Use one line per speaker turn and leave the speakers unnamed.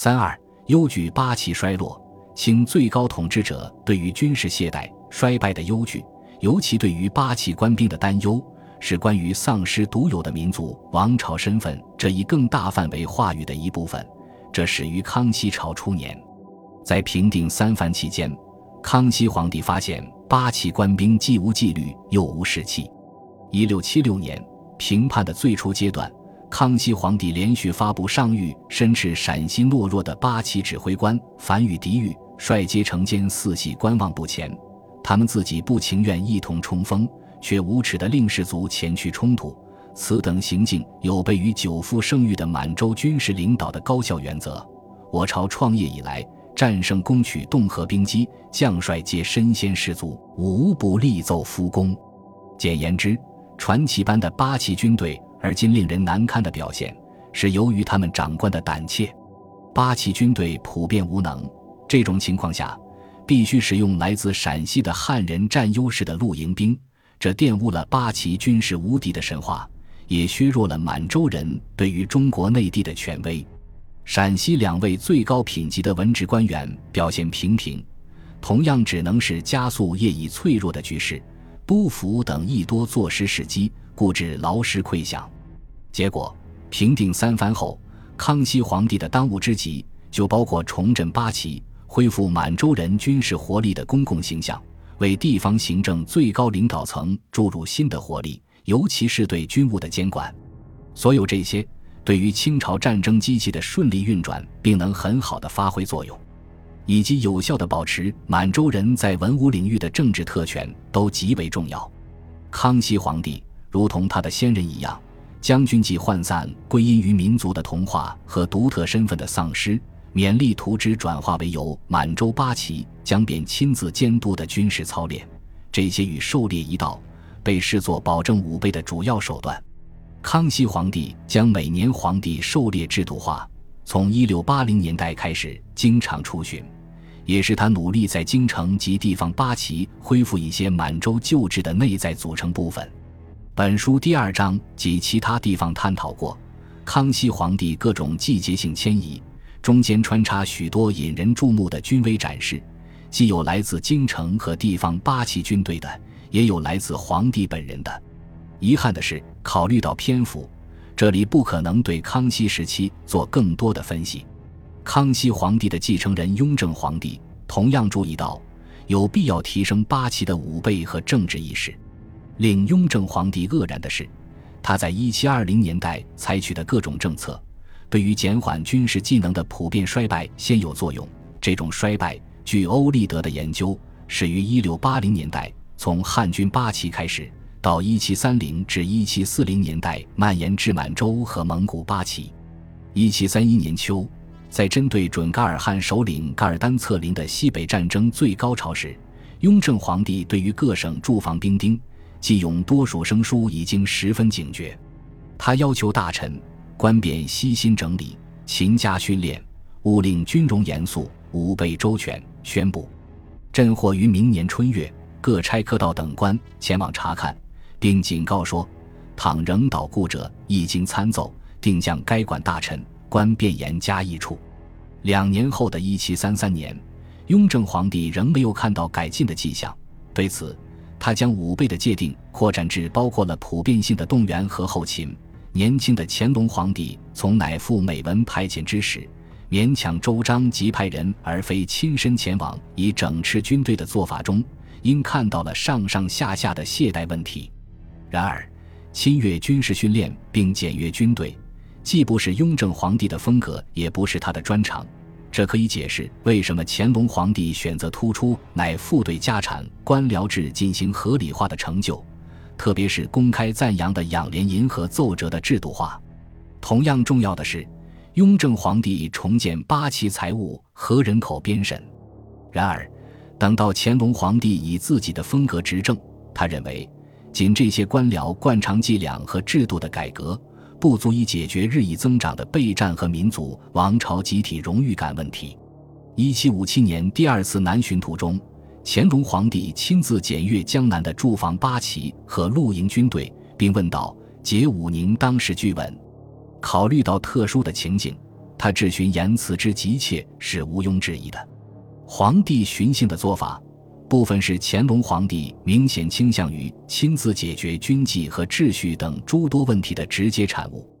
三二，忧惧八旗衰落。清最高统治者对于军事懈怠、衰败的忧惧，尤其对于八旗官兵的担忧，是关于丧失独有的民族王朝身份这一更大范围话语的一部分。这始于康熙朝初年，在平定三藩期间，康熙皇帝发现八旗官兵既无纪律又无士气。一六七六年平叛的最初阶段。康熙皇帝连续发布上谕，申斥陕西懦弱的八旗指挥官反与敌御，率阶城间四系观望不前。他们自己不情愿一同冲锋，却无耻地令士卒前去冲突。此等行径有悖于久负盛誉的满洲军事领导的高效原则。我朝创业以来，战胜攻取洞河兵机，将帅皆身先士卒，无不立奏夫功。简言之，传奇般的八旗军队。而今令人难堪的表现，是由于他们长官的胆怯。八旗军队普遍无能，这种情况下，必须使用来自陕西的汉人占优势的露营兵，这玷污了八旗军事无敌的神话，也削弱了满洲人对于中国内地的权威。陕西两位最高品级的文职官员表现平平，同样只能是加速业已脆弱的局势。督抚等亦多坐失时机。故致劳师溃响，结果平定三藩后，康熙皇帝的当务之急就包括重振八旗、恢复满洲人军事活力的公共形象，为地方行政最高领导层注入新的活力，尤其是对军务的监管。所有这些，对于清朝战争机器的顺利运转，并能很好的发挥作用，以及有效的保持满洲人在文武领域的政治特权，都极为重要。康熙皇帝。如同他的先人一样，将军际涣散归因于民族的同化和独特身份的丧失，勉力图之转化为由满洲八旗将便亲自监督的军事操练。这些与狩猎一道，被视作保证武备的主要手段。康熙皇帝将每年皇帝狩猎制度化，从一六八零年代开始经常出巡，也是他努力在京城及地方八旗恢复一些满洲旧制的内在组成部分。本书第二章及其他地方探讨过康熙皇帝各种季节性迁移，中间穿插许多引人注目的军威展示，既有来自京城和地方八旗军队的，也有来自皇帝本人的。遗憾的是，考虑到篇幅，这里不可能对康熙时期做更多的分析。康熙皇帝的继承人雍正皇帝同样注意到，有必要提升八旗的武备和政治意识。令雍正皇帝愕然的是，他在一七二零年代采取的各种政策，对于减缓军事技能的普遍衰败先有作用。这种衰败，据欧立德的研究，始于一六八零年代，从汉军八旗开始，到一七三零至一七四零年代蔓延至满洲和蒙古八旗。一七三一年秋，在针对准噶尔汗首领噶尔丹策林的西北战争最高潮时，雍正皇帝对于各省驻防兵丁。季勇多数生疏已经十分警觉，他要求大臣官便悉心整理，勤加训练，务令军容严肃，武备周全。宣布，朕或于明年春月各差科道等官前往查看，并警告说，倘仍捣故者，一经参奏，定将该管大臣官便严加议处。两年后的一七三三年，雍正皇帝仍没有看到改进的迹象，对此。他将武备的界定扩展至包括了普遍性的动员和后勤。年轻的乾隆皇帝从乃父美文派遣之时，勉强周章即派人而非亲身前往以整饬军队的做法中，因看到了上上下下的懈怠问题。然而，侵略军事训练并检阅军队，既不是雍正皇帝的风格，也不是他的专长。这可以解释为什么乾隆皇帝选择突出乃父对家产官僚制进行合理化的成就，特别是公开赞扬的养廉银和奏折的制度化。同样重要的是，雍正皇帝重建八旗财务和人口编审。然而，等到乾隆皇帝以自己的风格执政，他认为仅这些官僚惯常伎俩和制度的改革。不足以解决日益增长的备战和民族王朝集体荣誉感问题。一七五七年第二次南巡途中，乾隆皇帝亲自检阅江南的驻防八旗和露营军队，并问道：“解武宁当时据闻，考虑到特殊的情景，他质询言辞之急切是毋庸置疑的。皇帝巡幸的做法，部分是乾隆皇帝明显倾向于亲自解决军纪和秩序等诸多问题的直接产物。